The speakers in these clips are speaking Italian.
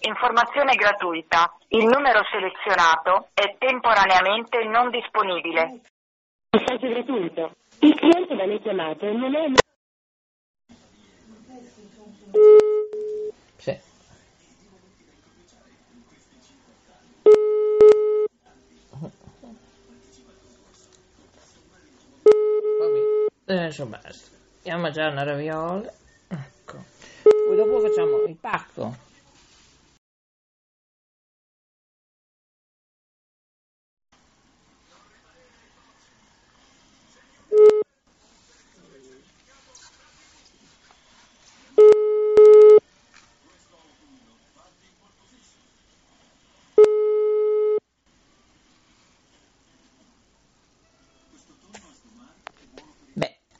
Informazione gratuita. Il numero selezionato è temporaneamente non disponibile. Messaggio gratuito. Il cliente da lei chiamato non è... Sì. Vabbè, adesso basta. Andiamo a mangiare una raviola. Ecco. Poi dopo facciamo il pacco.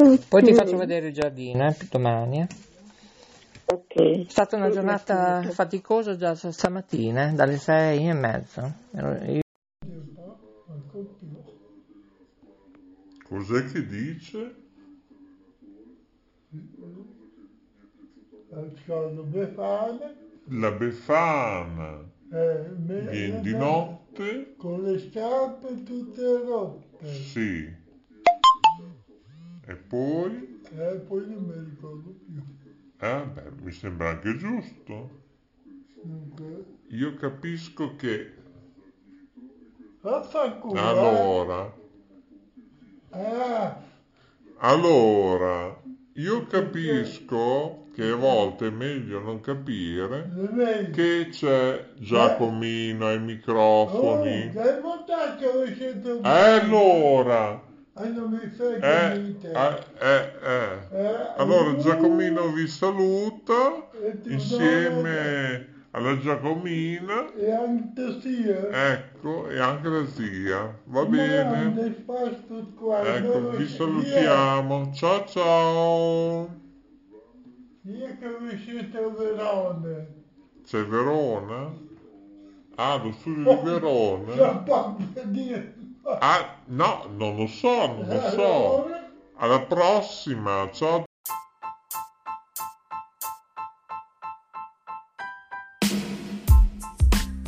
Eh, Poi ti faccio vedere il giardino, eh, domani. eh. Ok. È stata una giornata faticosa già stamattina, eh, dalle sei e mezza. Io- Cos'è che dice? Befana, La Befana eh, me- viene di notte? con le scarpe tutte rotte. Sì. E poi? E poi non mi ricordo più. Eh, beh, mi sembra anche giusto. Dunque, Io capisco che Vaffanculo. allora, Ah, allora, io capisco che a volte è meglio non capire che c'è Giacomino ai Oh, microfoni. dai montaggio lo sento E allora, Ah, non mi frega eh, eh, eh, eh. Eh, Allora uh, Giacomino vi saluta e insieme alla Giacomina, E anche sia. ecco, e anche la zia. Va bene? Ecco, vi salutiamo. Ciao ciao. Io che vi siete a Verona. C'è Verona? Ah, lo studio di Verona? Ah, no, non lo so, non lo so. Alla prossima, ciao.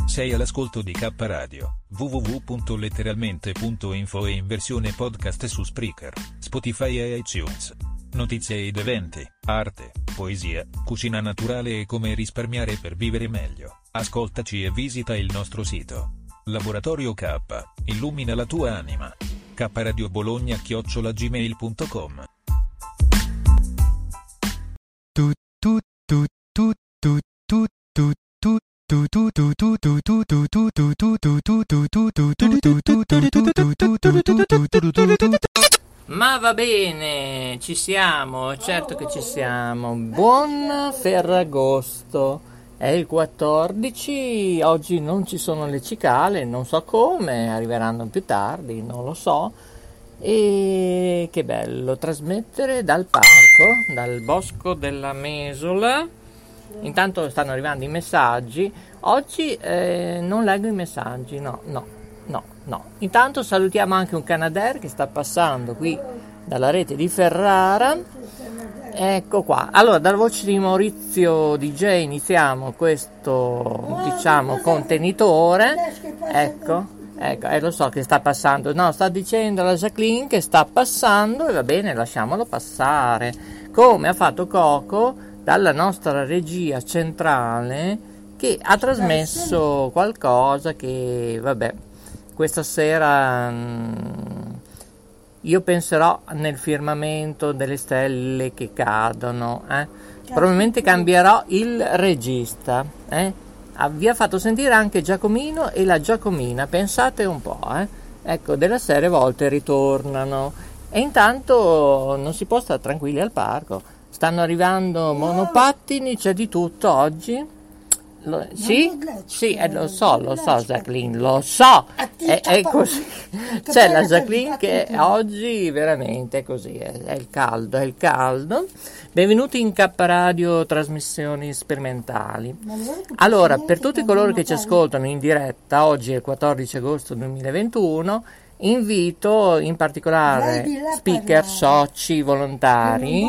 Sei all'ascolto di K Radio, www.letteralmente.info e in versione podcast su Spreaker, Spotify e iTunes. Notizie ed eventi, arte, poesia, cucina naturale e come risparmiare per vivere meglio. Ascoltaci e visita il nostro sito. Laboratorio K, illumina la tua anima. K Radio Bologna chiocciolagmail.com Ma va bene, ci siamo, certo che ci siamo. Buon Ferragosto. È il 14, oggi non ci sono le cicale, non so come, arriveranno più tardi, non lo so. E che bello trasmettere dal parco, dal bosco della Mesola. Intanto stanno arrivando i messaggi. Oggi eh, non leggo i messaggi, no, no, no, no. Intanto salutiamo anche un Canadair che sta passando qui dalla rete di Ferrara. Ecco qua. Allora, dalla voce di Maurizio DJ iniziamo questo, diciamo, contenitore. Ecco, ecco, eh, lo so che sta passando. No, sta dicendo la Jacqueline che sta passando e va bene, lasciamolo passare. Come ha fatto Coco dalla nostra regia centrale che ha trasmesso qualcosa che, vabbè, questa sera... Mh, io penserò nel firmamento delle stelle che cadono. Eh? Probabilmente cambierò il regista. Eh? Vi ha fatto sentire anche Giacomino e la Giacomina. Pensate un po'. Eh? Ecco, della serie volte ritornano. E intanto non si può stare tranquilli al parco. Stanno arrivando monopattini, c'è di tutto oggi. Lo, sì, sì eh, lo so, lo so Jacqueline, lo so, è, è così. C'è la Jacqueline che oggi veramente è così, è, è, il caldo, è il caldo. Benvenuti in K Radio Trasmissioni Sperimentali. Allora, per tutti coloro che ci ascoltano in diretta, oggi è il 14 agosto 2021, invito in particolare speaker, soci, volontari.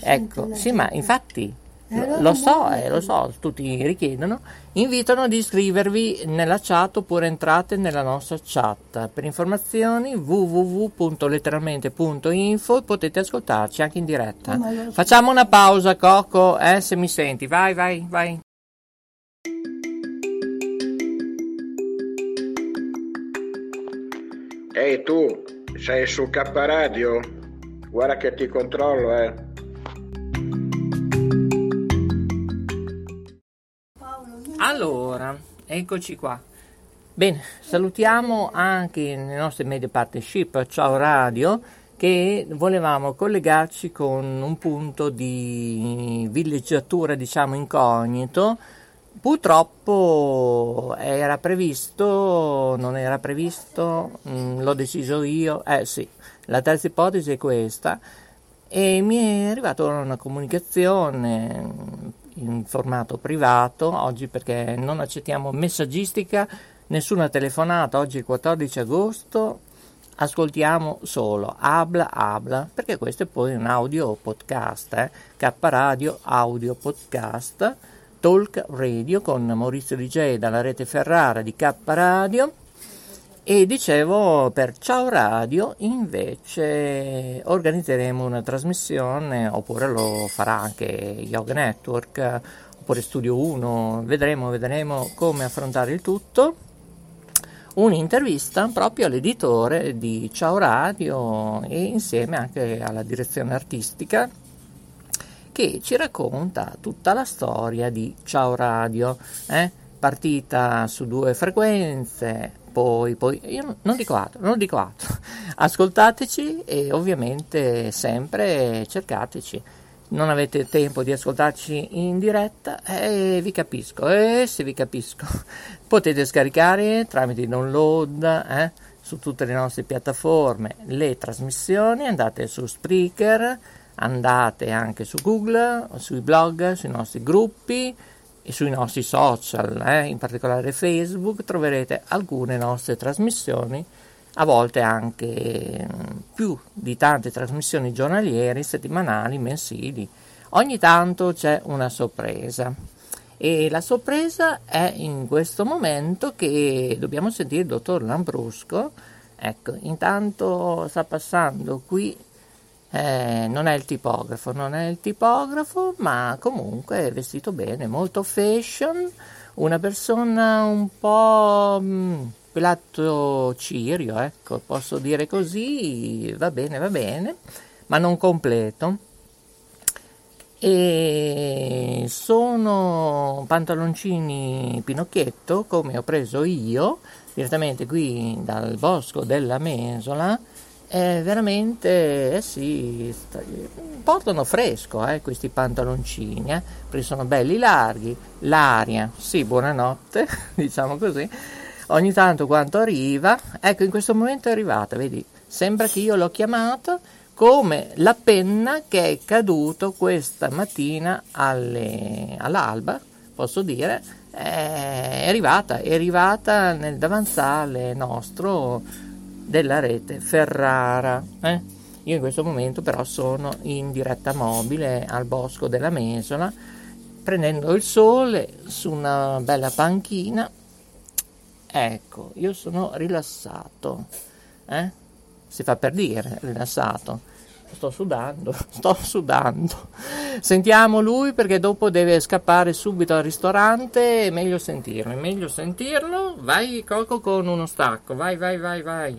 Ecco, sì, ma infatti lo so, eh, lo so, tutti richiedono, invitano ad iscrivervi nella chat oppure entrate nella nostra chat. Per informazioni www.letteralmente.info potete ascoltarci anche in diretta. Facciamo una pausa, Coco, eh, se mi senti. Vai, vai, vai. Ehi tu, sei su K Radio? Guarda che ti controllo, eh. Allora, eccoci qua. Bene, salutiamo anche le nostre media partnership, ciao Radio, che volevamo collegarci con un punto di villeggiatura, diciamo, incognito. Purtroppo era previsto, non era previsto, mm, l'ho deciso io, eh sì, la terza ipotesi è questa e mi è arrivata una comunicazione in formato privato oggi perché non accettiamo messaggistica, nessuna telefonata, oggi è il 14 agosto, ascoltiamo solo habla habla perché questo è poi un audio podcast, eh? K Radio audio podcast, Talk Radio con Maurizio DJ dalla rete Ferrara di K Radio e dicevo, per Ciao Radio invece organizzeremo una trasmissione, oppure lo farà anche Yoga Network, oppure Studio 1, vedremo, vedremo come affrontare il tutto. Un'intervista proprio all'editore di Ciao Radio e insieme anche alla direzione artistica che ci racconta tutta la storia di Ciao Radio, eh? partita su due frequenze, poi, poi, io non dico altro, non dico altro. Ascoltateci e ovviamente sempre cercateci. Non avete tempo di ascoltarci in diretta? Eh, vi capisco, eh, se vi capisco. Potete scaricare tramite download eh, su tutte le nostre piattaforme le trasmissioni, andate su Spreaker, andate anche su Google, sui blog, sui nostri gruppi e sui nostri social, eh, in particolare Facebook, troverete alcune nostre trasmissioni a volte anche mm, più di tante trasmissioni giornaliere, settimanali, mensili. Ogni tanto c'è una sorpresa. E la sorpresa è in questo momento che dobbiamo sentire il dottor Lambrusco. Ecco, intanto sta passando qui, eh, non è il tipografo, non è il tipografo, ma comunque è vestito bene, molto fashion, una persona un po' mh, pilatto cirio, ecco, posso dire così, va bene, va bene, ma non completo. E sono pantaloncini Pinocchietto come ho preso io direttamente qui dal bosco della Mesola è veramente eh sì portano fresco eh, questi pantaloncini eh, perché sono belli larghi l'aria sì buonanotte diciamo così ogni tanto quanto arriva ecco in questo momento è arrivata vedi sembra che io l'ho chiamata come la penna che è caduto questa mattina alle, all'alba, posso dire, è arrivata, è arrivata nel davanzale nostro della rete Ferrara. Eh? Io in questo momento però sono in diretta mobile al bosco della Mesola, prendendo il sole su una bella panchina. Ecco, io sono rilassato. Eh? si fa per dire, rilassato. Sto sudando, sto sudando. Sentiamo lui perché dopo deve scappare subito al ristorante, è meglio sentirlo, è meglio sentirlo. Vai Coco con uno stacco, vai vai vai vai.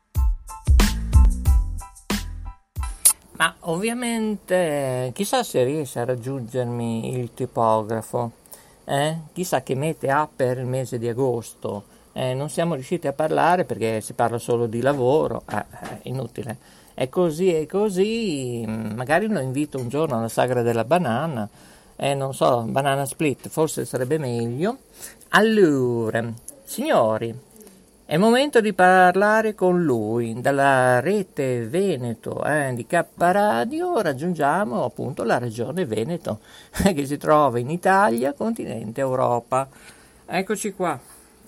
Ma ovviamente chissà se riesce a raggiungermi il tipografo. Eh? Chissà che mete ha per il mese di agosto eh, non siamo riusciti a parlare perché si parla solo di lavoro, eh, è inutile. È così e così, magari lo invito un giorno alla sagra della banana, eh, non so, banana split, forse sarebbe meglio. Allora, signori, è momento di parlare con lui. Dalla rete Veneto eh, di K Radio raggiungiamo appunto la regione Veneto, che si trova in Italia, continente Europa. Eccoci qua.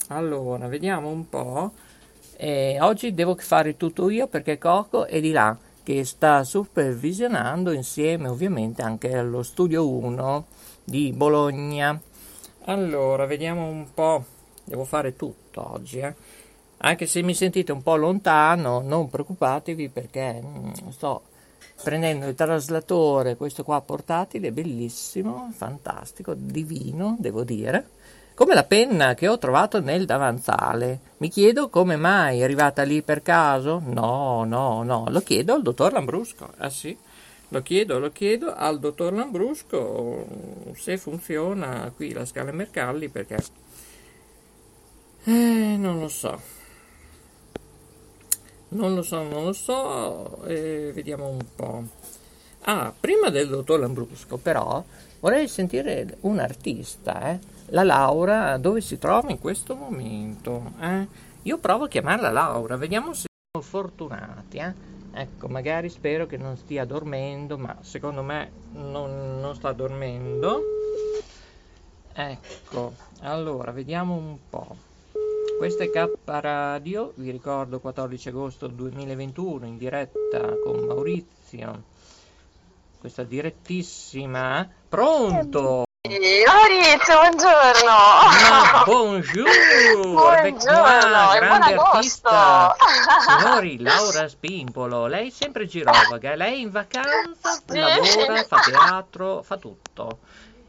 Allora, vediamo un po'. Eh, oggi devo fare tutto io perché Coco è di là che sta supervisionando insieme ovviamente anche allo studio 1 di Bologna. Allora, vediamo un po'. Devo fare tutto oggi, eh. Anche se mi sentite un po' lontano, non preoccupatevi perché mm, sto prendendo il traslatore, questo qua portatile, bellissimo, fantastico, divino, devo dire come la penna che ho trovato nel davanzale. Mi chiedo come mai è arrivata lì per caso? No, no, no, lo chiedo al dottor Lambrusco. Ah sì, lo chiedo, lo chiedo al dottor Lambrusco se funziona qui la scala Mercalli perché... Eh, non lo so. Non lo so, non lo so, eh, vediamo un po'. Ah, prima del dottor Lambrusco, però, vorrei sentire un artista, eh? la Laura dove si trova in questo momento? Eh? Io provo a chiamarla Laura, vediamo se siamo fortunati. Eh? Ecco, magari spero che non stia dormendo, ma secondo me non, non sta dormendo. Ecco, allora vediamo un po'. Questa è K Radio, vi ricordo 14 agosto 2021 in diretta con Maurizio. Questa direttissima. Pronto? Maurizio, buongiorno. Bonjour. buongiorno, Moi, grande artista. Signori, Laura Spimpolo, lei è sempre girovaga, lei è in vacanza, Sì. lavora, fa teatro, fa tutto.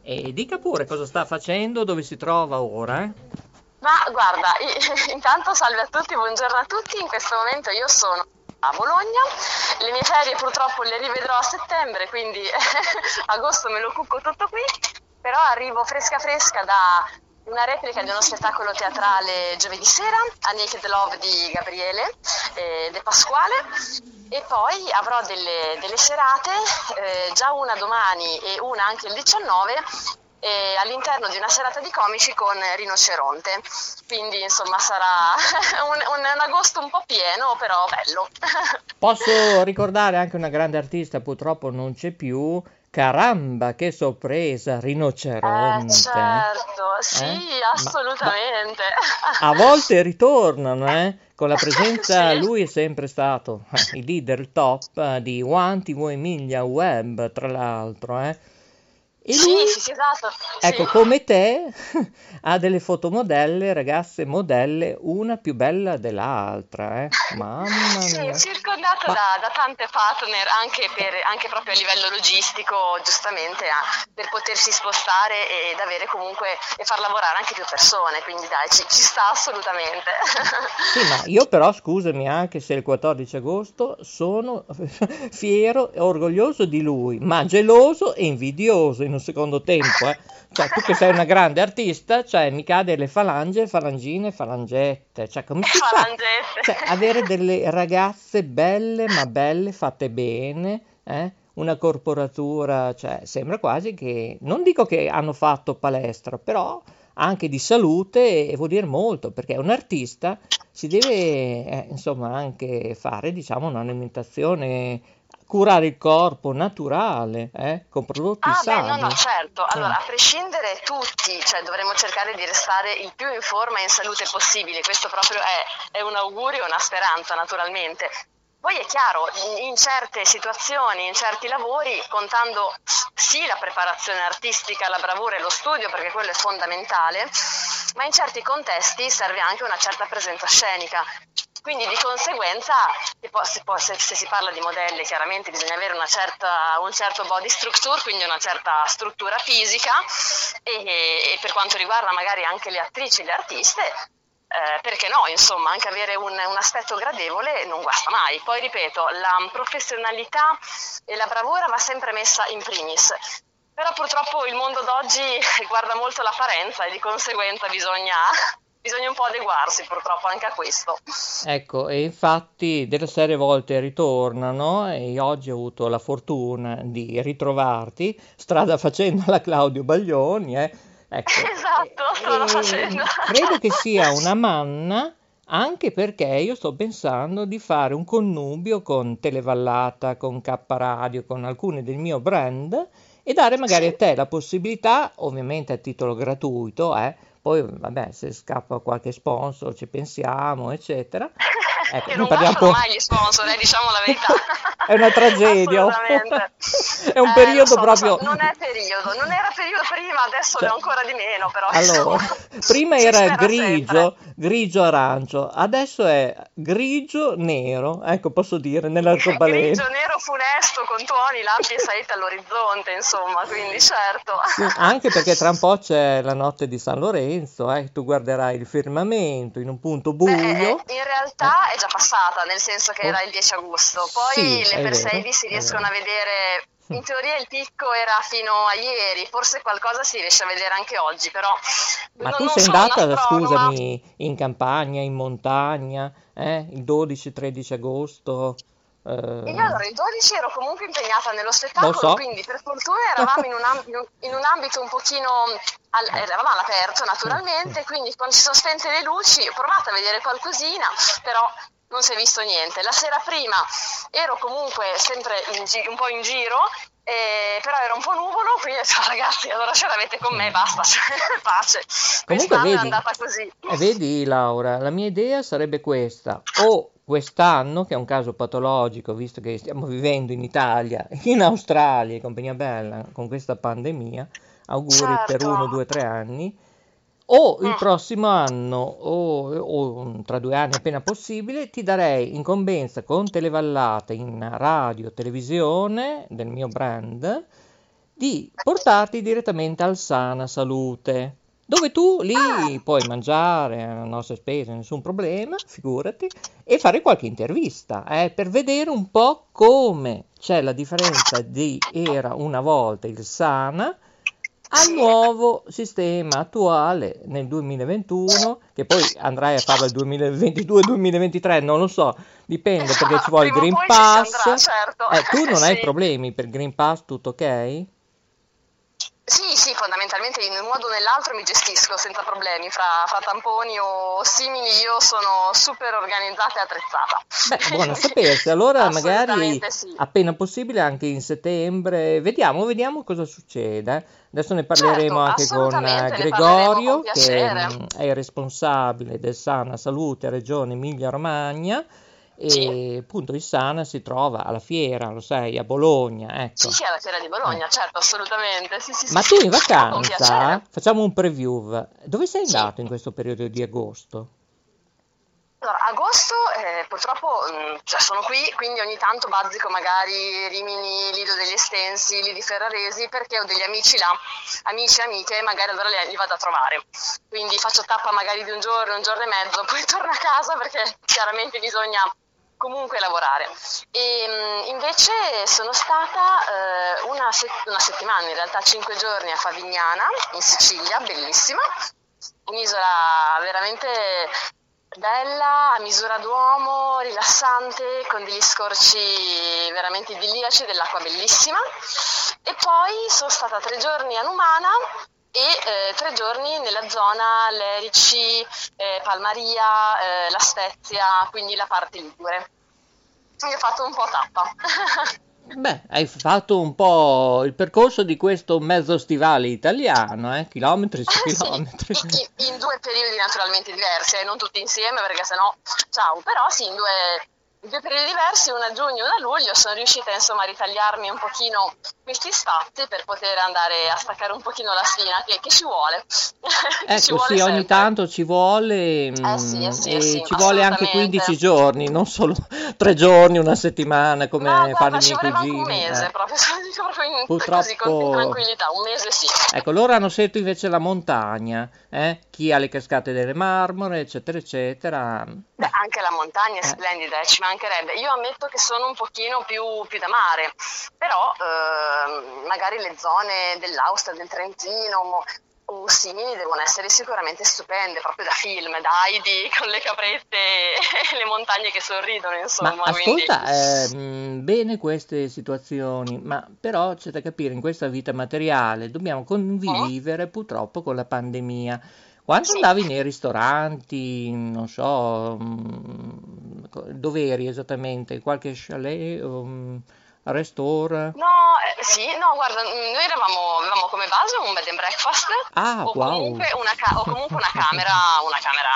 E dica pure cosa sta facendo, dove si trova ora. Ma guarda, intanto salve a tutti, buongiorno a tutti. In questo momento io sono a Bologna. Le mie ferie purtroppo le rivedrò a settembre, quindi agosto me lo cucco tutto qui. Però arrivo fresca fresca da una replica di uno spettacolo teatrale giovedì sera, A Naked Love di Gabriele eh, De Pasquale e poi avrò delle, delle serate, eh, già una domani e una anche il 19 eh, all'interno di una serata di comici con Rinoceronte. Quindi insomma sarà un, un, un agosto un po' pieno, però bello. Posso ricordare anche una grande artista, purtroppo non c'è più, Caramba, che sorpresa, rinoceronte. Eh, certo, sì, eh? assolutamente. Ma, ma a volte ritornano, eh? Con la presenza, sì. lui è sempre stato eh, il leader top di One TV Emilia Web, tra l'altro, eh? E lui, sì, sì, esatto. Ecco, come te, ha delle fotomodelle, ragazze modelle, una più bella dell'altra, eh? Mamma mia. Sì, circondato Ma... da, da, tante partner, anche, per, anche, proprio a livello logistico, giustamente, eh, per potersi spostare ed avere comunque, e far lavorare anche più persone, quindi dai, ci, ci sta assolutamente. Sì, ma io però, scusami, anche se il 14 agosto, sono fiero e orgoglioso di lui, ma geloso e invidioso in un secondo tempo, eh. Cioè, tu che sei una grande artista, cioè, mi cade le falange, falangine, falangette. Cioè, come si fa? Cioè, avere delle ragazze belle, ma belle, fatte bene, eh? Una corporatura, cioè, sembra quasi che, non dico che hanno fatto palestra, però anche di salute e vuol dire molto, perché un artista si deve, eh, insomma, anche fare, diciamo, un'alimentazione curare il corpo naturale, eh, con prodotti ah, sani. Beh, no, no, certo. Allora, eh. a prescindere tutti, cioè dovremmo cercare di restare il più in forma e in salute possibile. Questo proprio è, è un augurio e una speranza, naturalmente. Poi è chiaro, in certe situazioni, in certi lavori, contando sì la preparazione artistica, la bravura e lo studio, perché quello è fondamentale, ma in certi contesti serve anche una certa presenza scenica. Quindi di conseguenza, se, si parla di modelli, chiaramente bisogna avere certa, un certo body structure, quindi una certa struttura fisica e, e per quanto riguarda magari anche le attrici e le artiste, eh, perché no, insomma, anche avere un, un, aspetto gradevole non guasta mai. Poi ripeto, la professionalità e la bravura va sempre messa in primis. Però purtroppo il mondo d'oggi guarda molto l'apparenza e di conseguenza bisogna bisogna un po' adeguarsi purtroppo anche a questo. Ecco, e infatti delle serie volte ritornano e oggi ho avuto la fortuna di ritrovarti strada facendo la Claudio Baglioni. Eh. Ecco. Esatto, strada facendo. Credo che sia una manna anche perché io sto pensando di fare un connubio con Televallata, con K Radio, con alcune del mio brand e dare magari a te la possibilità, ovviamente a titolo gratuito, eh, poi vabbè se scappa qualche sponsor ci pensiamo eccetera ecco, che non parliamo... mai gli sponsor eh, diciamo la verità. È una tragedia è un eh, periodo so, proprio so, non è periodo non era periodo prima adesso cioè... è ancora di meno però allora prima era grigio sempre. grigio arancio adesso è grigio nero ecco posso dire nell'arcobaleno. Grigio nero funesto con tuoni lampi e saette all'orizzonte insomma quindi certo. Sì, anche perché tra un po' c'è la notte di San Lorenzo Lorenzo, eh, tu guarderai il firmamento in un punto buio. Beh, in realtà è già passata, nel senso che era il 10 agosto, poi sì, le Persedi si riescono a vedere in teoria il picco era fino a ieri, forse qualcosa si riesce a vedere anche oggi, però... Ma non, tu sei so, andata, scusami, in campagna, in montagna, eh? il 12-13 agosto? Eh... Io allora il 12 ero comunque impegnata nello spettacolo, so. quindi per fortuna eravamo in un, amb- in un ambito un pochino al- eravamo all'aperto naturalmente, quindi quando si sono spente le luci ho provato a vedere qualcosina, però non si è visto niente. La sera prima ero comunque sempre gi- un po' in giro, eh, però era un po' nuvolo, quindi ho detto ragazzi, allora ce l'avete con me, basta, pace. Comunque vedi, è andata così. Eh, vedi Laura, la mia idea sarebbe questa, o quest'anno, che è un caso patologico, visto che stiamo vivendo in Italia, in Australia e compagnia bella, con questa pandemia, auguri certo. per uno, due, tre anni, o il eh. prossimo anno o, o, tra due anni appena possibile ti darei incombenza con Televallata in radio, televisione del mio brand di portarti direttamente al Sana Salute dove tu lì ah. puoi mangiare a nostre spese, nessun problema, figurati, e fare qualche intervista eh, per vedere un po' come c'è la differenza di era una volta il Sana al nuovo sistema attuale nel 2021, che poi andrai a farlo nel 2022-2023, non lo so, dipende perché ci vuole il Green Pass. Andrà, certo. eh, tu non sì. hai problemi per il Green Pass, tutto ok? Sì, sì, fondamentalmente in un modo o nell'altro mi gestisco senza problemi, fra, fra tamponi o simili io sono super organizzata e attrezzata. Beh, buono a sapersi, allora magari sì. appena possibile anche in settembre, vediamo, vediamo cosa succede. Adesso ne parleremo Certo, anche con eh, Gregorio, con che mm, è il responsabile del Sana Salute Regione Emilia-Romagna e appunto il Sana si trova alla fiera, lo sai, a Bologna, ecco. Sì, sì, alla fiera di Bologna, certo, assolutamente. Sì, sì, Ma sì. tu in vacanza, facciamo un preview, dove sei andato in questo periodo di agosto? Allora, agosto eh, purtroppo mh, cioè, sono qui, quindi ogni tanto bazzico magari Rimini, Lido degli Estensi, Lidi Ferraresi, perché ho degli amici là, amici e amiche, magari allora li, li vado a trovare. Quindi faccio tappa magari di un giorno, un giorno e mezzo, poi torno a casa perché chiaramente bisogna comunque lavorare. E mh, invece sono stata eh, una, se- una settimana, in realtà cinque giorni a Favignana, in Sicilia, bellissima, un'isola veramente bella, a misura d'uomo, rilassante, con degli scorci veramente idilliaci, dell'acqua bellissima. E poi sono stata tre giorni a Numana e eh, tre giorni nella zona Lerici, eh, Palmaria, eh, La Spezia, quindi la parte ligure. Quindi ho fatto un po' tappa. Beh, hai fatto un po' il percorso di questo mezzo stivale italiano, eh? Chilometri su Ah, sì, chilometri. in, in due periodi naturalmente diversi, eh, non tutti insieme perché sennò ciao, però sì, in due, due periodi diversi, uno a giugno e uno a luglio, sono riuscita insomma a ritagliarmi un pochino questi spazi per poter andare a staccare un pochino la spina, che, che ci vuole. Che ci Ecco, vuole sì, ogni sempre. tanto ci vuole, Eh sì, eh sì, mm, eh e sì, ci vuole anche assolutamente. 15 giorni, non solo tre giorni, una settimana come No, fanno guarda, i ci miei anche un cugini. mese eh. proprio, dico proprio in, Purtroppo- così, con tranquillità, un mese sì. Ecco, loro hanno scelto invece la montagna, eh? Chi ha le cascate delle Marmore, eccetera, eccetera. Beh, anche la montagna è Eh. splendida, eh, ci mancherebbe. Io ammetto che sono un pochino più, più da mare, però ehm, magari le zone dell'Austria, del Trentino o simili devono essere sicuramente stupende, proprio da film, da Heidi con le caprette e le montagne che sorridono, insomma. Ma quindi- ascolta, ehm, bene queste situazioni, ma però c'è da capire, in questa vita materiale dobbiamo convivere purtroppo con la pandemia. Quando Sì. andavi nei ristoranti, non so, mm, dove eri esattamente? Qualche chalet, um, restaurant? No, eh, sì, no, guarda, mm, noi eravamo, avevamo come base un bed and breakfast Ah, o, wow. comunque una ca- o comunque una camera, una camera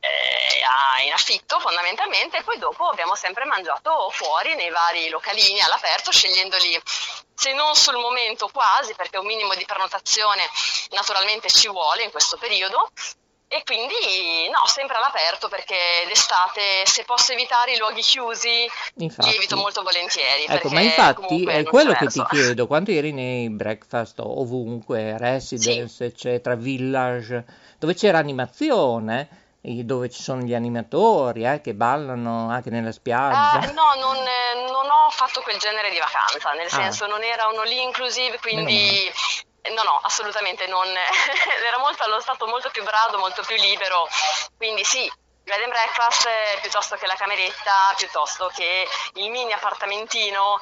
eh, in affitto fondamentalmente e poi dopo abbiamo sempre mangiato fuori nei vari localini all'aperto scegliendoli se non sul momento quasi perché un minimo di prenotazione naturalmente ci vuole in questo periodo. E quindi no, sempre all'aperto perché d'estate se posso evitare i luoghi chiusi Infatti. li evito molto volentieri Ecco, ma infatti è quello che ti chiedo, quando eri nei breakfast ovunque, residence, eccetera, village, dove c'era animazione, dove ci sono gli animatori eh, che ballano anche nella spiaggia. no, non, eh, non ho fatto quel genere di vacanza, nel Ah. senso non era uno lì inclusive, quindi eh, no, no, assolutamente non. era molto allo stato molto più brado, molto più libero, quindi sì. Bed and breakfast eh, piuttosto che la cameretta, piuttosto che il mini appartamentino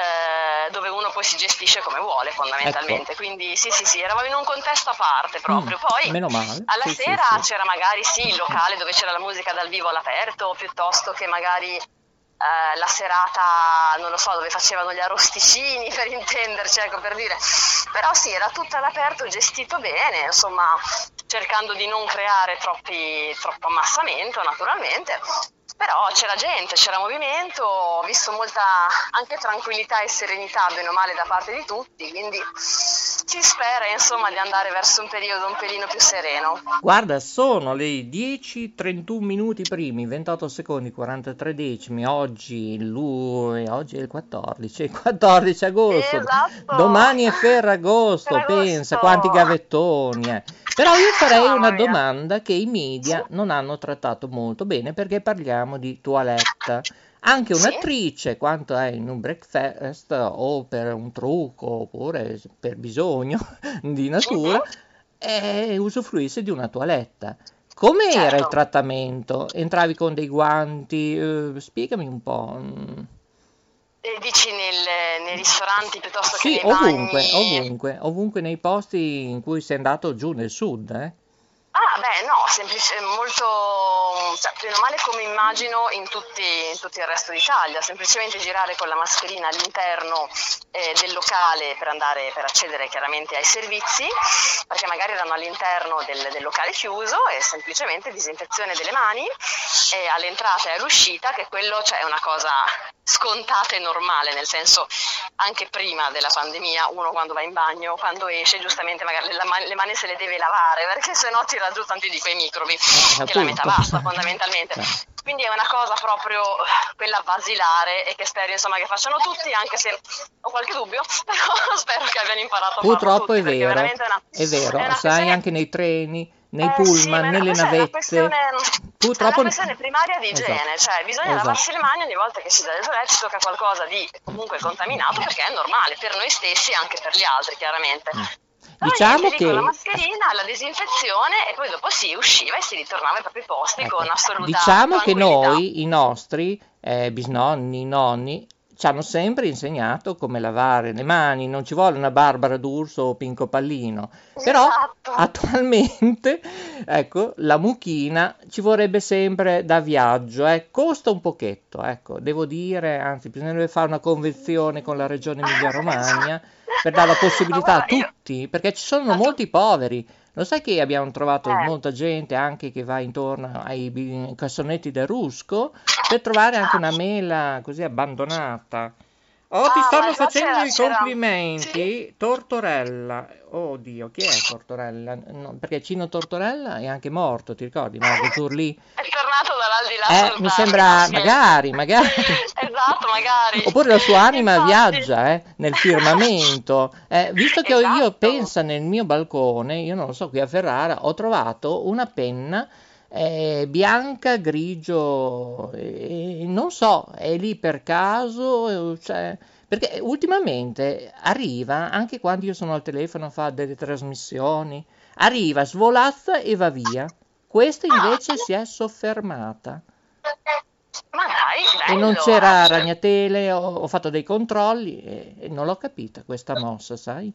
eh, dove uno poi si gestisce come vuole fondamentalmente. Quindi sì, sì, sì, eravamo in un contesto a parte proprio. Mm, Poi alla Sì, sì, sera sì. c'era magari sì il locale dove c'era la musica dal vivo all'aperto, piuttosto che magari eh, la serata, non lo so, dove facevano gli arrosticini per intenderci, ecco per dire. Però sì, era tutto all'aperto, gestito bene, insomma, cercando di non creare troppi, troppo ammassamento naturalmente. Però c'era gente, c'era movimento, ho visto molta anche tranquillità e serenità, bene o male, da parte di tutti, quindi si spera insomma di andare verso un periodo un pelino più sereno. Guarda, sono le 10:31 minuti primi, 28 secondi, 43 decimi. Oggi, lui, oggi è il 14, il 14 agosto. Esatto. Domani è Ferragosto, Ferragosto. pensa quanti gavettoni. eh. Però io farei una domanda che i media non hanno trattato molto bene perché parliamo di toilette. anche un'attrice, quanto è in un breakfast o per un trucco oppure per bisogno di natura, e usufruisse di una toiletta. Come era il Certo. trattamento? Entravi con dei guanti? Eh, spiegami un po'. E dici nel- nei ristoranti piuttosto Sì, che nei ovunque, bagni? ovunque, ovunque nei posti in cui sei andato giù nel sud, eh? Ah, beh, no, semplice, molto, cioè, o male come immagino in tutti, in tutto il resto d'Italia, semplicemente girare con la mascherina all'interno eh, del locale per andare, per accedere chiaramente ai servizi, perché magari erano all'interno del, del locale chiuso e semplicemente disinfezione delle mani e all'entrata e all'uscita, che quello cioè, è una cosa scontata e normale, nel senso anche prima della pandemia uno quando va in bagno, quando esce, giustamente magari le, le mani se le deve lavare perché sennò tira giù tanti di quei microbi, che la metà basta fondamentalmente. Quindi è una cosa proprio quella basilare e che spero insomma che facciano tutti, anche se ho qualche dubbio, però spero che abbiano imparato a farlo Purtroppo tutti, è vero, è una, è vero, è una sai anche nei treni, nei eh, sì, pullman, ma è una nelle è navette. questione- È Purtroppo una questione primaria di Esatto. igiene, cioè bisogna Esatto. lavarsi le mani ogni volta che si dà le toilette, si tocca qualcosa di comunque contaminato perché è normale per noi stessi e anche per gli altri chiaramente. Però Diciamo niente, con la che mascherina, la disinfezione e poi dopo si usciva e si ritornava ai propri posti con assoluta Diciamo che noi, i nostri eh, bisnonni, nonni, ci hanno sempre insegnato come lavare le mani, non ci vuole una Barbara D'Urso o Pinco Pallino, però Esatto. attualmente, ecco, la mucchina ci vorrebbe sempre da viaggio, eh, costa un pochetto, ecco, devo dire, anzi bisognerebbe fare una convenzione con la regione Emilia-Romagna per dare la possibilità a tutti, perché ci sono molti poveri. Lo sai che abbiamo trovato Eh. molta gente anche che va intorno ai cassonetti del Rusco per trovare anche una mela così abbandonata. Oh, ti Ah, stanno ma già facendo i complimenti. Tortorella. Oddio, chi è Tortorella? No, perché Cino Tortorella è anche morto, ti ricordi? Marco Zurlì? È tornato dall'aldilà Eh, mi sembra, sì. magari, magari. Esatto, magari. Oppure la sua anima Infatti. viaggia eh, nel firmamento. Eh, visto che io Esatto. penso nel mio balcone, io non lo so, qui a Ferrara, ho trovato una penna eh, bianca, grigio, e, non so, è lì per caso, cioè, perché ultimamente arriva, anche quando io sono al telefono a fare delle trasmissioni, arriva, svolazza e va via. Questa invece si è soffermata. Ma dai, E non c'era ragnatele, ho, ho fatto dei controlli e, e non l'ho capita questa mossa, sai?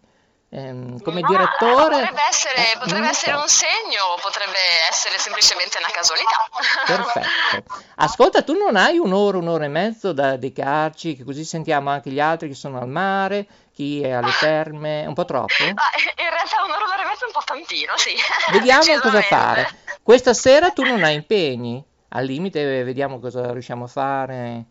Ehm, come Ma, direttore... Potrebbe essere, eh, potrebbe essere so. un segno, potrebbe essere semplicemente una casualità. Perfetto. Ascolta, tu non hai un'ora, un'ora e mezzo da dedicarci, che così sentiamo anche gli altri che sono al mare, chi è alle terme, è un po' troppo? Ah, in realtà un'ora un'ora e mezza è un po' tantino, sì. Vediamo cosa fare. Questa sera tu non hai impegni? Al limite vediamo cosa riusciamo a fare.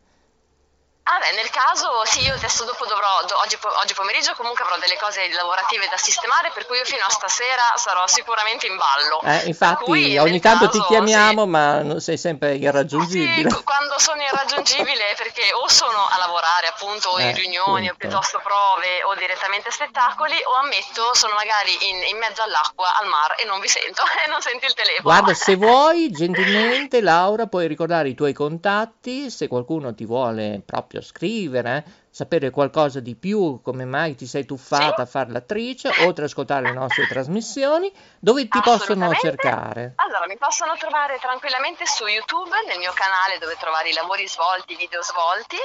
Ah beh, nel caso sì, io adesso dopo dovrò, do- oggi, oggi pomeriggio comunque avrò delle cose lavorative da sistemare, per cui io fino a stasera sarò sicuramente in ballo. Eh, infatti, cui, ogni tanto ti caso, chiamiamo, ma non- sei sempre irraggiungibile. Sì, quando sono irraggiungibile perché o sono a lavorare appunto o in Eh, riunioni o appunto. piuttosto prove o direttamente spettacoli o ammetto sono magari in, in mezzo all'acqua, al mar e non vi sento e non senti il telefono. Guarda, se vuoi, gentilmente, Laura, puoi ricordare i tuoi contatti, se qualcuno ti vuole proprio scrivere, eh, sapere qualcosa di più, come mai ti sei tuffata a fare l'attrice, oltre ad ascoltare le nostre trasmissioni, dove ti possono cercare? Allora, mi possono trovare tranquillamente su YouTube, nel mio canale dove trovare i lavori svolti, i video svolti,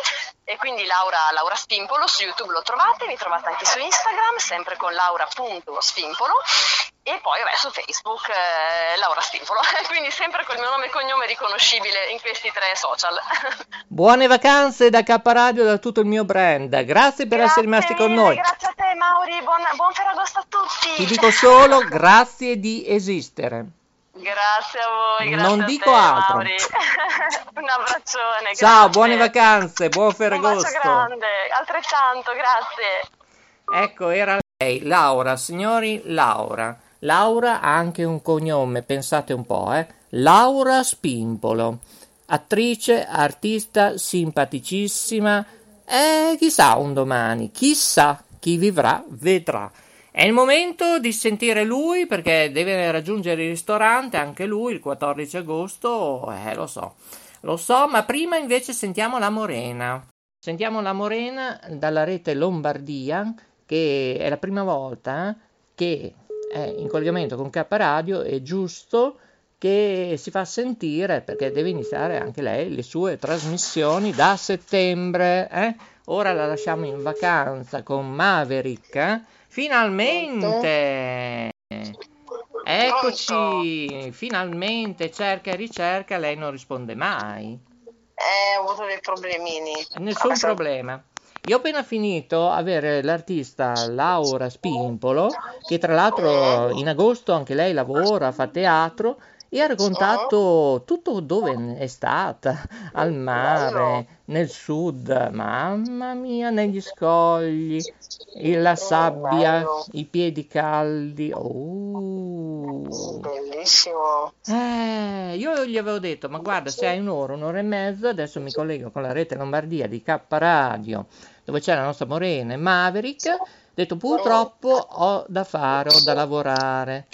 e quindi Laura, Laura Spimpolo, su YouTube lo trovate, mi trovate anche su Instagram, sempre con laura.spimpolo, e poi vabbè, su Facebook eh, Laura Spimpolo, quindi sempre col mio nome e cognome riconoscibile in questi tre social. Buone vacanze da K Radio, da tutto il mio brand. Grazie per essere rimasti con noi. Grazie a te Mauri, buon, buon Ferragosto a tutti. Ti dico solo grazie di esistere. Grazie a voi, grazie Non a dico te, altro. Un abbraccione. Ciao, grazie. buone vacanze, buon Un Ferragosto. grande, altrettanto, grazie. Ecco, era lei, Laura, signori, Laura. Laura ha anche un cognome, pensate un po', eh. Laura Spimpolo. Attrice, artista, simpaticissima. E chissà un domani, chissà chi vivrà, vedrà. È il momento di sentire lui perché deve raggiungere il ristorante, anche lui, il 14 agosto, eh, lo so. Lo so, ma prima invece sentiamo la Morena. Sentiamo la Morena dalla rete Lombardia, che è la prima volta che è in collegamento con K Radio, è giusto che si fa sentire perché deve iniziare anche lei le sue trasmissioni da settembre. Eh? Ora la lasciamo in vacanza con Maverick. Finalmente! Eccoci, finalmente cerca e ricerca, lei non risponde mai. Eh, ho avuto dei problemini. Nessun problema. Io ho appena finito avere l'artista Laura Spimpolo, che tra l'altro in agosto anche lei lavora, fa teatro e ha raccontato tutto dove è stata, al mare, nel sud, mamma mia, negli scogli, la sabbia, i piedi caldi. Oh. Bellissimo. Eh, io gli avevo detto, ma guarda, se hai un'ora, un'ora e mezza, adesso mi collego con la rete Lombardia di K Radio, dove c'è la nostra Morena e Maverick. Ho detto, purtroppo ho da fare, ho da lavorare.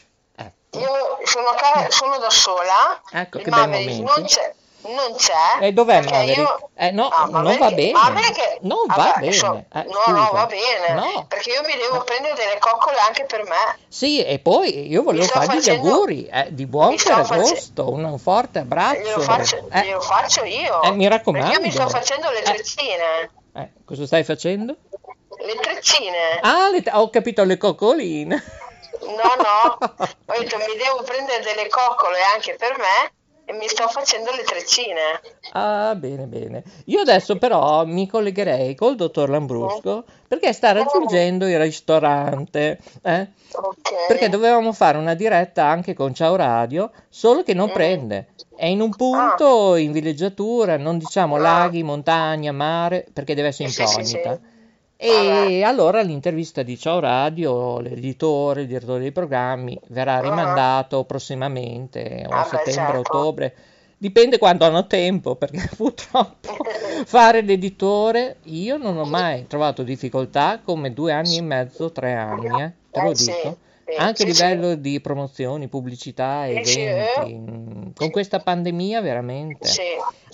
Io sono, ca- sono da sola. Ecco, il Maverick non c'è. Non c'è. E dov'è perché Maverick? io- Eh, no, Ah, non Maverick- va bene. Maverick- Non va vabbè, bene. so- Eh, no, no, va bene. No. Perché io mi devo prendere delle coccole anche per me. Sì, e poi io volevo fargli facendo- gli auguri eh, di buon mi sto face- Ferragosto, un forte abbraccio. Glielo faccio, Eh, glielo faccio io. eh, mi raccomando. Perché io mi sto facendo le treccine. eh, cosa stai facendo? Le treccine. Ah, le- ho capito le coccoline. No, no. Ho detto mi devo prendere delle coccole anche per me e mi sto facendo le treccine. Ah, bene, bene. Io adesso però mi collegherei col dottor Lambrusco perché sta raggiungendo il ristorante. eh? Ok. Perché dovevamo fare una diretta anche con Ciao Radio, solo che Mm. non prende. È in un punto in villeggiatura, non diciamo laghi, montagna, mare, perché deve essere Ah. Sì, sì, incognita. sì. E allora l'intervista di Ciao Radio, l'editore, il direttore dei programmi, verrà rimandato prossimamente, o a Ah, settembre, certo. ottobre. Dipende quando hanno tempo, perché purtroppo fare l'editore io non ho mai trovato difficoltà come due anni e mezzo, tre anni, eh, te lo Eh, dico. Anche a livello di promozioni, pubblicità, eventi, mm, con questa pandemia veramente. Sì,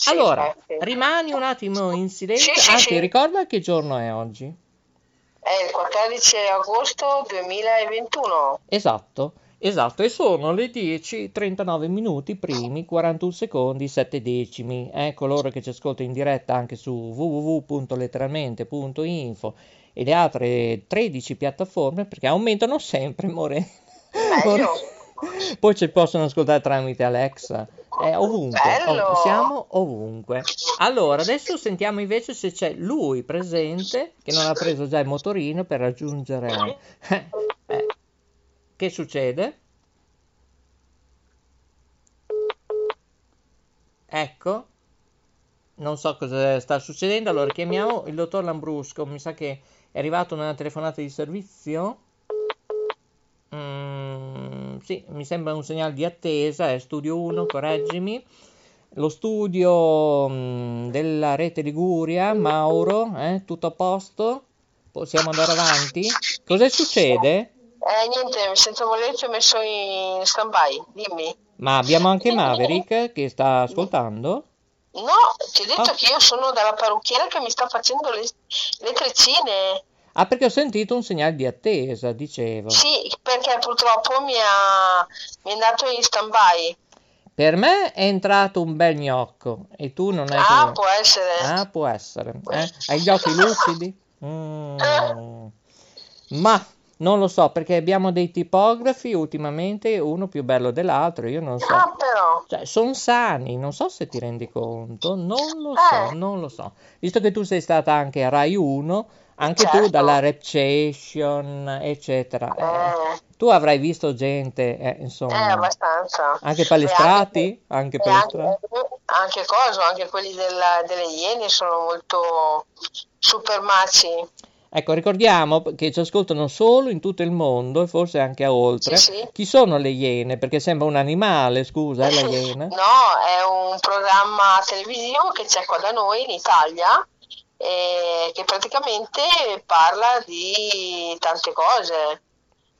Allora, rimani un attimo in silenzio, Sì, anzi sì. ricorda che giorno è oggi? È il 14 agosto 2021. Esatto, esatto, e sono le 10:39 minuti primi, 41 secondi, 7 decimi. Eh, coloro che ci ascoltano in diretta anche su www.letteralmente.info e le altre 13 piattaforme perché aumentano sempre, more. Bello. Poi ci possono ascoltare tramite Alexa, eh, ovunque, Bello. ov- siamo ovunque. Allora, adesso sentiamo invece se c'è lui presente che non ha preso già il motorino per raggiungere... eh, eh. Che succede? Ecco, non so cosa sta succedendo, allora chiamiamo il dottor Lambrusco, mi sa che è arrivata una telefonata di servizio. Mm, sì, mi sembra un segnale di attesa, è studio 1, correggimi. Lo studio mm, della rete Liguria, Mauro, eh, tutto a posto? Possiamo andare avanti? Cosa succede? Eh, niente, senza voler ti ho messo in stand-by, dimmi. Ma abbiamo anche Maverick che sta ascoltando? No, ti ho detto Ah. che io sono dalla parrucchiera che mi sta facendo le, le treccine. Ah, perché ho sentito un segnale di attesa, dicevo. Sì, perché purtroppo mi ha, mi è andato in stand-by. Per me è entrato un bel gnocco e tu non hai Ah, che- può essere. Ah, può essere. eh? Hai gli occhi lucidi? Mm. Ma non lo so perché abbiamo dei tipografi ultimamente, uno più bello dell'altro, io non so. Ah, però. Cioè, sono sani, non so se ti rendi conto, non lo so, Eh. non lo so. Visto che tu sei stata anche a Rai 1, anche tu Certo. dalla Repstation, eccetera. eh, Eh, tu avrai visto gente, eh, eh, insomma, abbastanza. anche palestrati, anche e palestrati. anche, anche cosa, anche quelli della- delle Iene sono molto super maci. Ecco, ricordiamo che ci ascoltano solo in tutto il mondo e forse anche a oltre. Sì, sì. Chi sono le iene? Perché sembra un animale, scusa, eh, la iena. No, è un programma televisivo che c'è qua da noi in Italia e che praticamente parla di tante cose.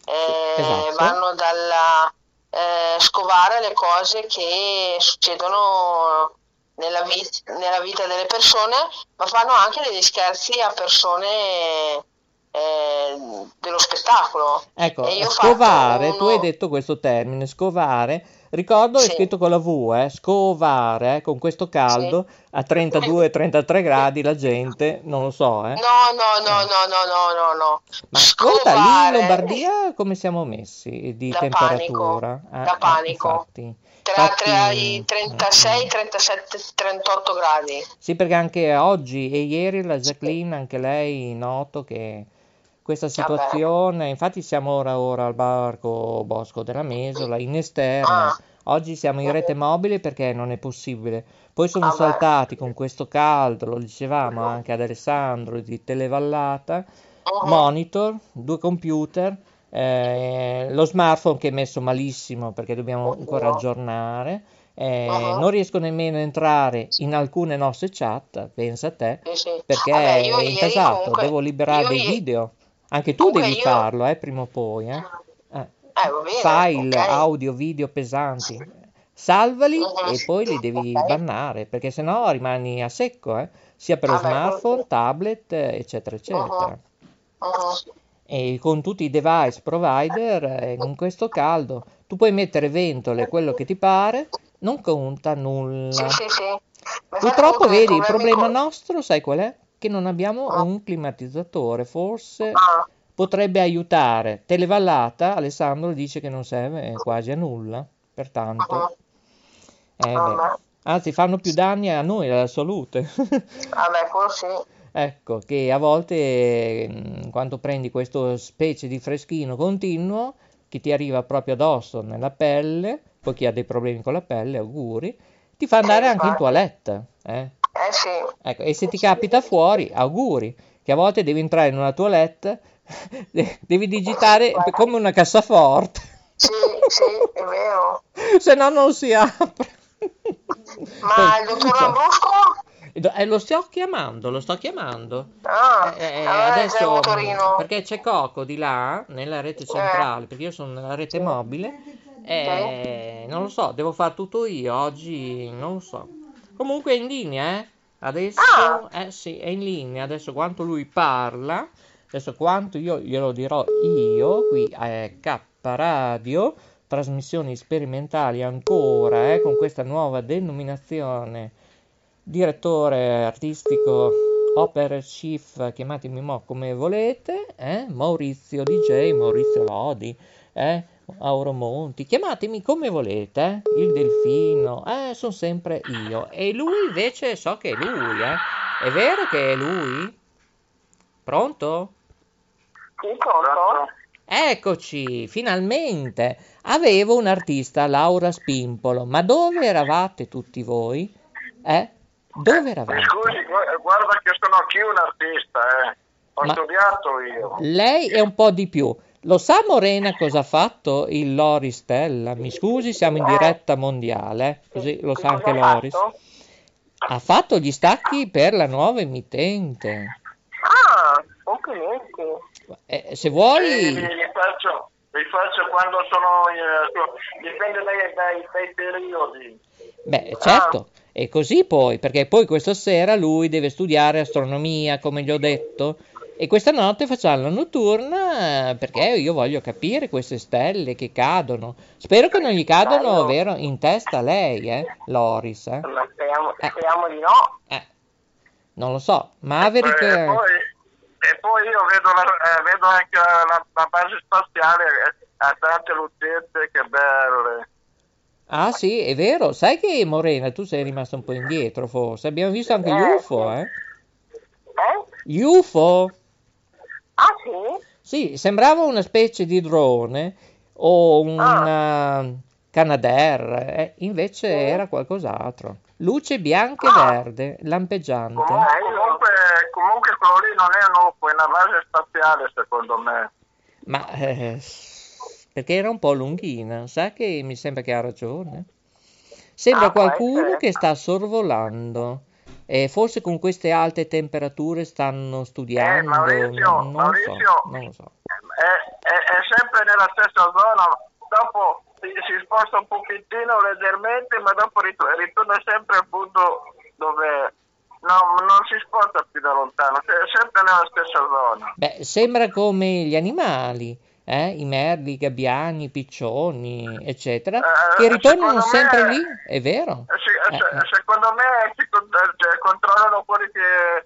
Eh, esatto. Vanno dalla eh, scovare le cose che succedono nella, vit- nella vita delle persone, ma fanno anche degli scherzi a persone eh, dello spettacolo. Ecco, scovare, fatto tu hai uno- detto questo termine, scovare, ricordo è Sì. scritto con la V, eh, scovare, eh, con questo caldo a 32-33 gradi la gente, non lo so, eh. No, no, no, no, no, no, no, no. Ma ascolta, lì in Lombardia come siamo messi di Da temperatura? panico, Eh, da eh, panico. infatti. Infatti, tra i mm, 36, 37, 38 gradi. Sì, perché anche oggi e ieri la Jacqueline, anche lei, noto che questa situazione, infatti siamo ora, ora al barco Bosco della Mesola, in esterna, Ah. oggi siamo in rete mobile perché non è possibile. Poi sono Vabbè. saltati con questo caldo, lo dicevamo anche ad Alessandro di Televallata, Uh-huh. monitor, due computer, eh, lo smartphone che è messo malissimo perché dobbiamo ancora aggiornare. eh, Uh-huh. Non riesco nemmeno a entrare in alcune nostre chat, pensa a te, Sì, sì. perché Vabbè, è intasato, comunque- devo liberare dei ieri- video. Anche tu Comunque devi io- farlo, eh, prima o poi, eh. Eh, Eh, va bene, File, ok. audio, video pesanti. Salvali Mhm. e poi li devi Ok. bannare, perché sennò rimani a secco, eh, sia per lo Vabbè, smartphone, questo- tablet, eh, eccetera, eccetera. Uh-huh. E con tutti i device provider, eh, in questo caldo, tu puoi mettere ventole, quello che ti pare, non conta nulla. Sì, sì, sì. Purtroppo, vedi, il problema con- nostro, sai qual è? Che non abbiamo un climatizzatore, forse Ah, potrebbe aiutare. Televallata, Alessandro dice che non serve quasi a nulla, pertanto, uh-huh. eh, anzi fanno più danni a noi, alla salute. Vabbè, forse sì. Ecco, che a volte mh, quando prendi questo specie di freschino continuo che ti arriva proprio addosso nella pelle, poi chi ha dei problemi con la pelle, auguri, ti fa andare anche in toilette, eh? Eh sì. Ecco, e se ti capita fuori, auguri, che a volte devi entrare in una toilette, de- devi digitare come una cassaforte, Sì, sì, è vero. se no non si apre. Ma il dottor Lambrusco? Eh, lo sto chiamando, lo sto chiamando. Ah, Eh, eh, c'è il adesso, perché c'è Coco di là, nella rete centrale, perché io sono nella rete mobile, e non lo so, devo fare tutto io, oggi non lo so. Comunque è in linea, eh? Adesso, Ah. eh sì, è in linea, adesso quanto lui parla, adesso quanto io glielo dirò io, qui è K Radio, trasmissioni sperimentali ancora, eh, con questa nuova denominazione direttore artistico, opera chief, chiamatemi mo come volete, eh? Maurizio DJ, Maurizio Lodi, eh? Auro Monti, chiamatemi come volete, eh? il Delfino, eh? sono sempre io. E lui invece so che è lui, eh? È vero che è lui? Pronto? Sì, pronto? Eccoci, finalmente. Avevo un artista, Laura Spimpolo, ma dove eravate tutti voi? Eh? Dove eravate? scusi, gu- guarda che sono anch'io un artista, eh. Ho Ma- studiato io. Lei è un po' di più. Lo sa Morena cosa ha fatto il Loris Stella? Mi scusi, siamo in diretta mondiale, eh, così lo sa anche Loris. Ha fatto gli stacchi per la nuova emittente. Ah, complimenti. Eh, se vuoi, li, faccio, li faccio quando sono, eh, so- dipende dai, dai- dai periodi. beh, certo, è così poi, perché poi questa sera lui deve studiare astronomia, come gli ho detto, e questa notte facciamo la notturna eh, perché io voglio capire queste stelle che cadono. Spero che non gli cadano, vero, in testa a lei, eh, Loris, eh? Ma speriamo, Eh. speriamo di no. Eh, non lo so, Maverick... Eh, E poi, e poi io vedo, la- eh, vedo anche la, la base spaziale, eh, ha tante lucette, che belle. Ah sì, è vero, sai che Morena, tu sei rimasta un po' indietro forse, abbiamo visto anche gli Eh, UFO, eh? Eh? Gli UFO? Ah, sì? Sì, sembrava una specie di drone o una Canadair, eh, invece era qualcos'altro. Luce bianca e verde, lampeggiante. Comunque, comunque, comunque quello lì non è un UFO, è una base spaziale secondo me. Ma eh, perché era un po' lunghina, sa che mi sembra che ha ragione. Sembra Ah, qualcuno che sta sorvolando. E forse con queste alte temperature stanno studiando, Maurizio, non, lo so, Maurizio. non lo so. È, è- è sempre nella stessa zona, dopo si, si sposta un pochettino leggermente, ma dopo rit- ritorna sempre al punto dove no, non si sposta più da lontano, è sempre nella stessa zona. Beh, sembra come gli animali, eh, i merli, i gabbiani, i piccioni, eccetera, Eh, che ritornano sempre me- lì, è vero? Eh, sì, eh, Eh, se- secondo me si eh, cioè, controllano quelli che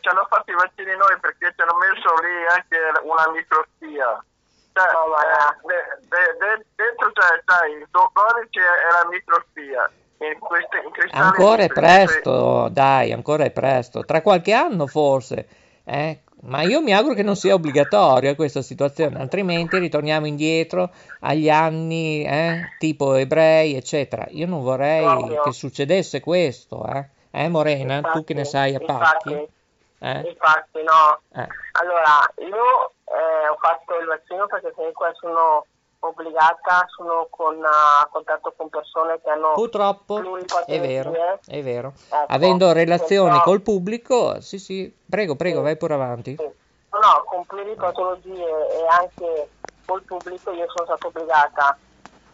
ci hanno fatto i vaccini noi perché ci hanno messo lì anche una microspia. Cioè, eh, de- de- de- dentro c'è, c'è il tuo codice e la microspia. In questi, in cristalli Ancora è presto, dai, ancora è presto. Tra qualche anno forse. eh. Ma io mi auguro che non sia obbligatoria questa situazione, altrimenti ritorniamo indietro agli anni eh, tipo ebrei, eccetera. Io non vorrei Proprio. che succedesse questo, eh. Eh, Morena, tu che ne sai a pacchi? Infatti, Eh? infatti no. Eh. Allora, io eh, ho fatto il vaccino perché comunque sono obbligata, sono con, a contatto con persone che hanno Purtroppo è vero, è vero. Ecco, Avendo relazioni perciò- col pubblico, sì, sì, prego, prego, vai pure avanti. No, no, con pluripatologie e anche col pubblico io sono stata obbligata,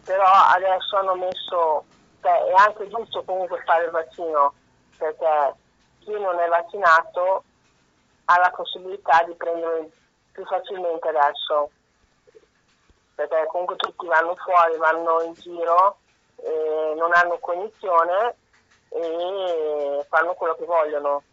però adesso hanno messo, cioè è anche giusto comunque fare il vaccino, perché chi non è vaccinato ha la possibilità di prendere più facilmente adesso, perché comunque tutti vanno fuori, vanno in giro, e non hanno cognizione e fanno quello che vogliono.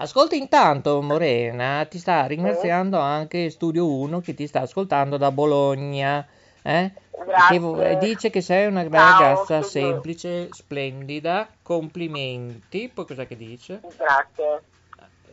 Ascolta intanto Morena, ti sta ringraziando anche Studio 1 che ti sta ascoltando da Bologna. eh? Grazie. Che dice che sei una Ciao, ragazza Studio. semplice, splendida, complimenti. Poi cosa che dice? Grazie.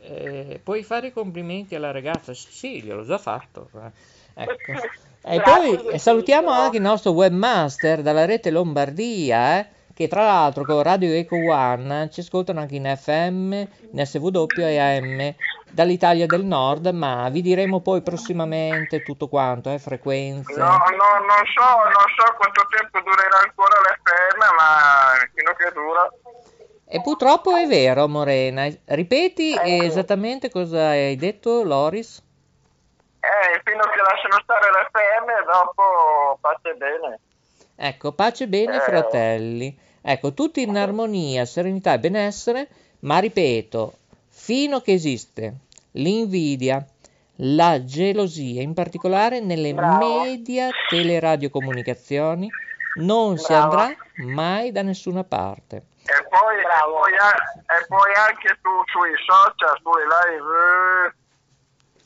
Eh, puoi fare i complimenti alla ragazza? Sì, sì, gliel'ho già fatto. eh. Ecco. E Grazie, poi eh, salutiamo anche il nostro webmaster dalla rete Lombardia, eh, che tra l'altro con Radio Eco One ci ascoltano anche in FM, in SW e AM dall'Italia del Nord, ma vi diremo poi prossimamente tutto quanto, eh, frequenze. No, no, non so, non so quanto tempo durerà ancora l'FM, ma fino a che dura. E purtroppo è vero, Morena. Ripeti esattamente cosa hai detto, Loris? Eh, fino a che lasciano stare l'FM e dopo pace e bene. Ecco, pace e bene, Eh. fratelli. Ecco, tutti in armonia, serenità e benessere, ma ripeto, fino che esiste l'invidia, la gelosia, in particolare nelle media teleradiocomunicazioni, non si Bravo. andrà mai da nessuna parte. E poi, e poi, e poi anche su, sui social, sulle live.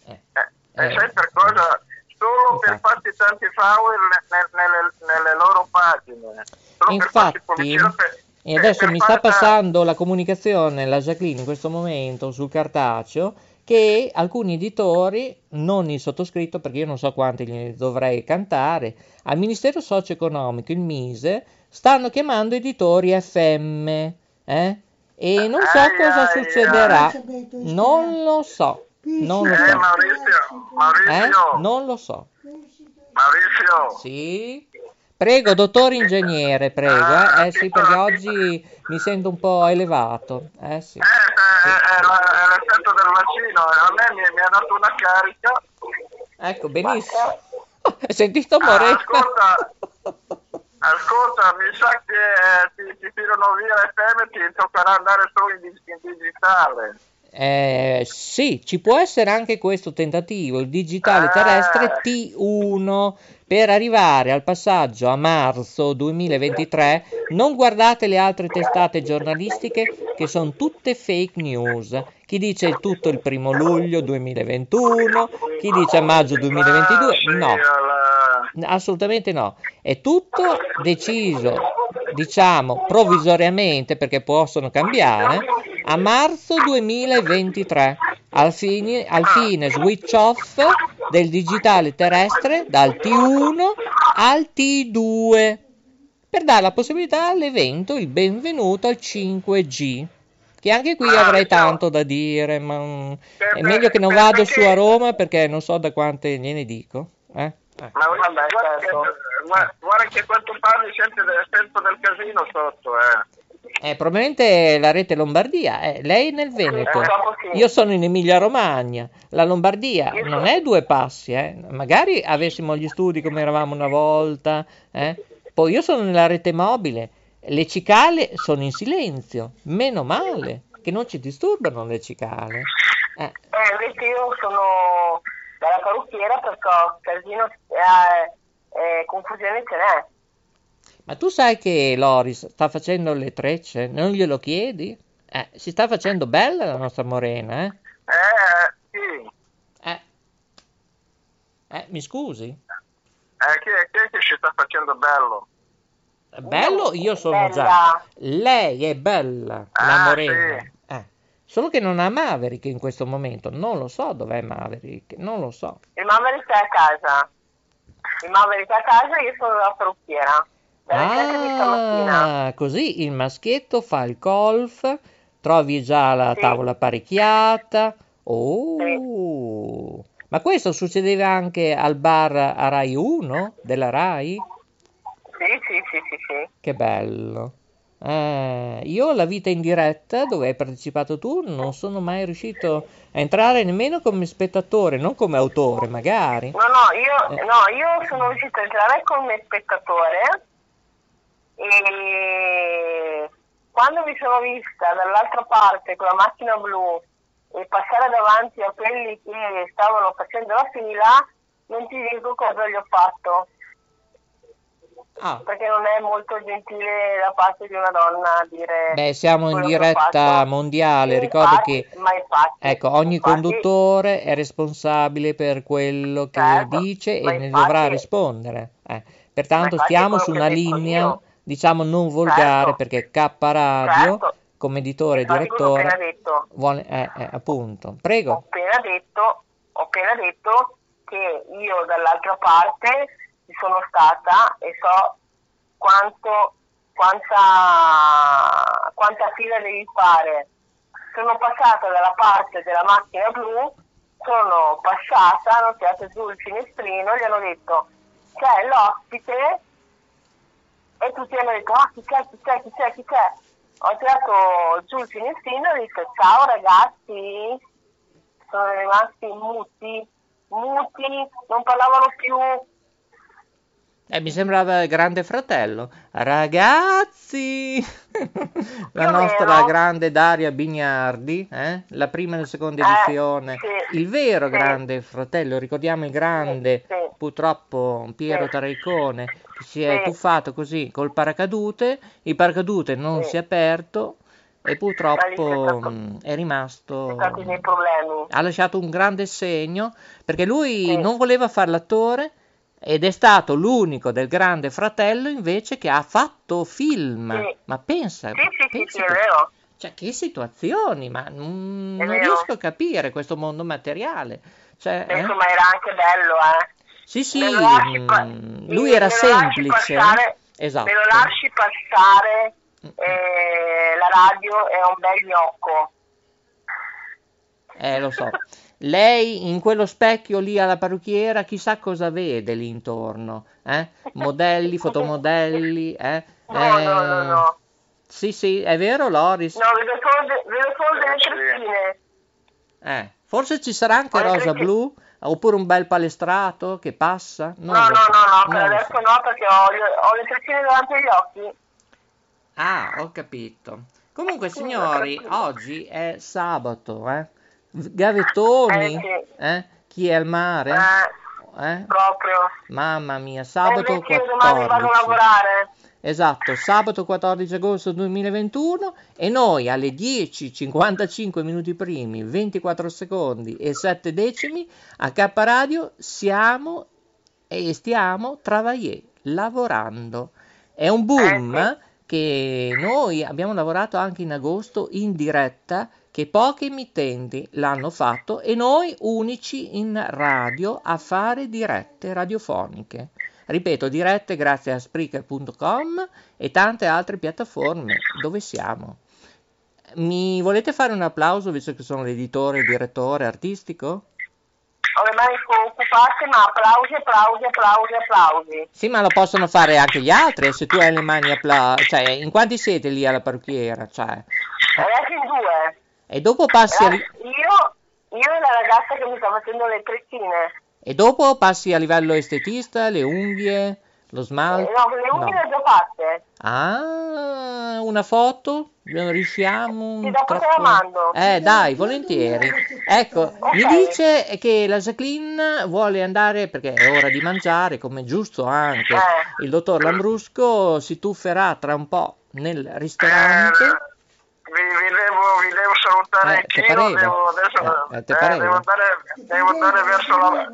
eh, eh, e sai per cosa? Solo per farti tanti follower ne- nelle, nelle loro pagine. Solo Infatti, per- e adesso per mi sta passando la comunicazione, la Jacqueline in questo momento sul cartaceo, che alcuni editori, non il sottoscritto perché io non so quanti gliene dovrei cantare, al Ministero Socio-Economico, il MISE, stanno chiamando editori FM, eh? E non so Ai, cosa ai, succederà, ai. non lo so, non lo Eh, so, Maurizio, eh? Maurizio, Non lo so. Maurizio. Sì? Prego, dottor ingegnere, prego. Eh, Eh, sì, perché oggi mi sento un po' elevato. Eh sì. Eh, è, la- è l'effetto del vaccino, a me mi, mi ha dato una carica. Ecco, benissimo. Hai sentito Morena? ascolta, ascolta, mi sa che eh, ti, ti tirano via l'FM, ti toccherà andare solo in, in digitale. Eh, sì, ci può essere anche questo tentativo, il digitale terrestre T1, per arrivare al passaggio a marzo 2023. Non guardate le altre testate giornalistiche che sono tutte fake news. Chi dice il tutto il primo luglio 2021, chi dice a maggio 2022, no. Assolutamente no, è tutto deciso, diciamo, provvisoriamente perché possono cambiare a marzo 2023 al fine, al fine switch off del digitale terrestre dal T1 al T2 per dare la possibilità all'evento il benvenuto al 5G che anche qui avrei tanto da dire ma mm, è meglio che non vado su a Roma perché non so da quante gliene dico eh? Ma guarda, guarda, che, guarda, guarda che quanto parli sente del, sento del casino sotto, eh. Eh, probabilmente la rete Lombardia, eh, lei è nel Veneto, sì. io sono in Emilia Romagna, la Lombardia non è due passi, eh. magari avessimo gli studi come eravamo una volta, eh, Poi io sono nella rete mobile, le cicale sono in silenzio, meno male che non ci disturbano le cicale. Eh, Eh, invece io sono dalla parrucchiera perché casino, eh, eh, confusione ce n'è. Ma tu sai che Loris sta facendo le trecce? Non glielo chiedi? Eh, si sta facendo bella la nostra Morena, eh? Eh, sì. Eh, eh mi scusi? Eh, chi, è, chi è che ci sta facendo bello? Bello io sono Bella. già. Lei è bella, la Ah, Morena. sì. Eh, Solo che non ha Maverick in questo momento. Non lo so dov'è Maverick, non lo so. Il Maverick è a casa. Il Maverick è a casa e io sono dalla parrucchiera. Ah, così il maschietto fa il golf, trovi già la Sì. tavola apparecchiata. Oh, ma questo succedeva anche al bar a Rai 1 della Rai? Sì, sì, sì, sì, sì. Che bello. Eh, io la vita in diretta dove hai partecipato tu non sono mai riuscito a entrare nemmeno come spettatore, non come autore magari. No, no, io, Eh. no, io sono riuscita a entrare come spettatore e quando mi sono vista dall'altra parte con la macchina blu e passare davanti a quelli che stavano facendo la fila, non ti dico cosa gli ho fatto, Ah, perché non è molto gentile da parte di una donna dire... beh, siamo in diretta mondiale, Sì, ricordi infatti, che ma infatti, ecco, ogni infatti- conduttore è responsabile per quello che Certo, dice e ne dovrà rispondere. Eh, pertanto stiamo su una linea, io. Diciamo, non volgare Certo. perché K Radio, Certo. come editore e ho direttore, detto. vuole, eh, eh, appunto. ho Prego. appena detto, ho appena detto che io dall'altra parte ci sono stata e so quanto, quanta, quanta fila devi fare. Sono passata dalla parte della macchina blu, sono passata, hanno tirato giù il finestrino, gli hanno detto c'è l'ospite e tutti hanno detto ah chi c'è, chi c'è, chi c'è, chi c'è. Ho tirato giù il finestrino e ho detto ciao ragazzi, sono rimasti muti, muti, non parlavano più. Eh, mi sembrava Grande Fratello. Ragazzi, la nostra grande Daria Bignardi, eh? la prima e la seconda Eh, edizione, sì, il vero sì. Grande Fratello, ricordiamo il grande, Sì, purtroppo Piero. Taricone, che si è tuffato così col paracadute, il paracadute non si è aperto e purtroppo c'è stato- mh, è rimasto... Problemi. ha lasciato un grande segno perché lui Sì. non voleva fare l'attore ed è stato l'unico del grande fratello invece che ha fatto film. Sì. Ma pensa, Sì, sì, pensa che- vero. cioè, che situazioni, ma non, non riesco a capire questo mondo materiale. Cioè, eh? Insomma era anche bello, eh. Sì, sì, lo lasci mm, me lui era semplice. passare- Esatto. Me lo lasci passare, eh, la radio è un bel gnocco. Eh, lo so. Lei in quello specchio lì alla parrucchiera, chissà cosa vede lì intorno, eh? Modelli, fotomodelli, eh? No, no, no, Eh, no. Sì, sì, è vero, Loris? No, vedo solo, de- vedo solo delle treccine. Eh, forse ci sarà anche Rosa trecce- Blu, oppure un bel palestrato che passa? Non No, no, so, no, no, per non adesso so. no, perché ho, le- ho le treccine davanti agli occhi. Ah, ho capito. Comunque, signori, oggi è sabato, eh? Gavettoni, Eh, eh? Chi è al mare? Eh, Eh? proprio. Mamma mia, E sabato invece io domani vado a 14. lavorare. Esatto, sabato 14 agosto 2021 e noi alle 10, 55 minuti primi, 24 secondi e 7 decimi a K Radio siamo e stiamo travaillé, lavorando. È un boom Eh, che noi abbiamo lavorato anche in agosto in diretta, che poche emittenti l'hanno fatto e noi unici in radio a fare dirette radiofoniche. Ripeto, dirette grazie a Spreaker.com e tante altre piattaforme dove siamo. Mi volete fare un applauso visto che sono l'editore, il direttore artistico? Ho le mani occupate, ma applausi, applausi, applausi, applausi. Sì, ma lo possono fare anche gli altri, se tu hai le mani applausi. Cioè, in quanti siete lì alla parrucchiera? Cioè, Adesso in due. E dopo passi a, Eh, Io, io e la ragazza che mi sta facendo le treccine. e dopo passi a livello estetista, le unghie, Lo smalto? Eh, no, le unghie le ho già fatte. Ah, una foto? Riusciamo? Sì, dopo te la mando. Eh, dai, volentieri. Ecco, mi dice che la Jacqueline vuole andare, perché è ora di mangiare, come è giusto anche. Eh. Il dottor Lambrusco si tufferà tra un po' nel ristorante. Vi, vi devo, vi devo salutare Eh, pareva? devo, adesso, Eh, eh, pareva? devo, andare, devo andare verso la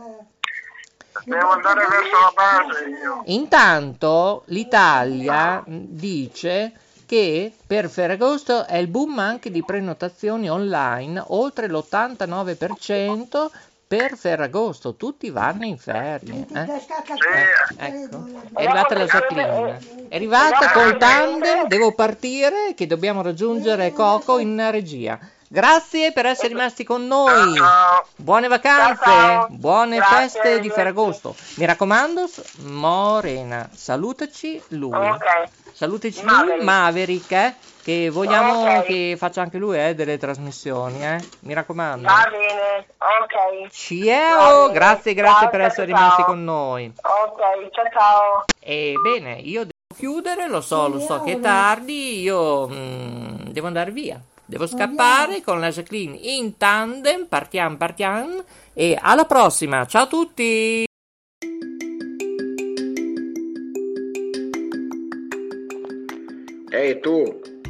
devo andare verso la base io. Intanto l'Italia dice che per Ferragosto è il boom anche di prenotazioni online, oltre l'89% per Ferragosto, tutti vanno in ferie. eh? Eh, ecco, è arrivata la Jacqueline, è arrivata col tandem, devo partire che dobbiamo raggiungere Coco in regia. Grazie per essere rimasti con noi. Buone vacanze, buone feste di Ferragosto. Mi raccomando, Morena, salutaci lui. Salutaci lui, Maverick, eh, che vogliamo Ok. che faccia anche lui eh, delle trasmissioni, eh. Mi raccomando. Va bene, ok. Ciao, bene. grazie, grazie Ciao, per ciao, essere ciao. rimasti con noi. Ok, ciao ciao. E bene, io devo chiudere, lo so, lo so che è tardi, io mm, devo andare via. Devo scappare con la Jacqueline in tandem, partiamo, partiamo e alla prossima, ciao a tutti! Ehi tu,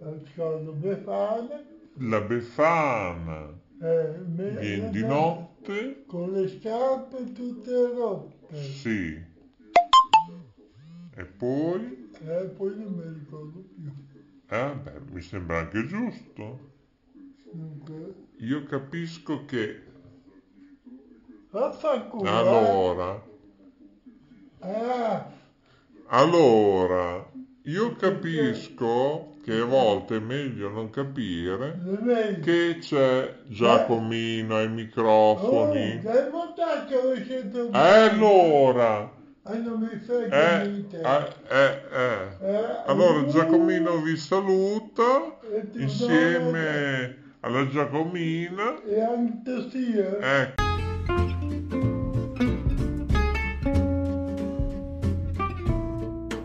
Ascolto, Befana, La Befana eh, viene di notte? con le scarpe tutte rotte. Sì. E poi? E poi non mi ricordo più. Eh, beh, mi sembra anche giusto. Dunque, Io capisco che Vaffanculo. allora, Ah, allora, io capisco che a volte è meglio non capire che c'è Giacomino ai oh, microfoni. dai montaggio lo sento E allora, Ah, eh, niente. eh, eh, eh. Eh, Allora uh, Giacomino vi saluta insieme alla Giacomina. E anche sì, eh. Ecco.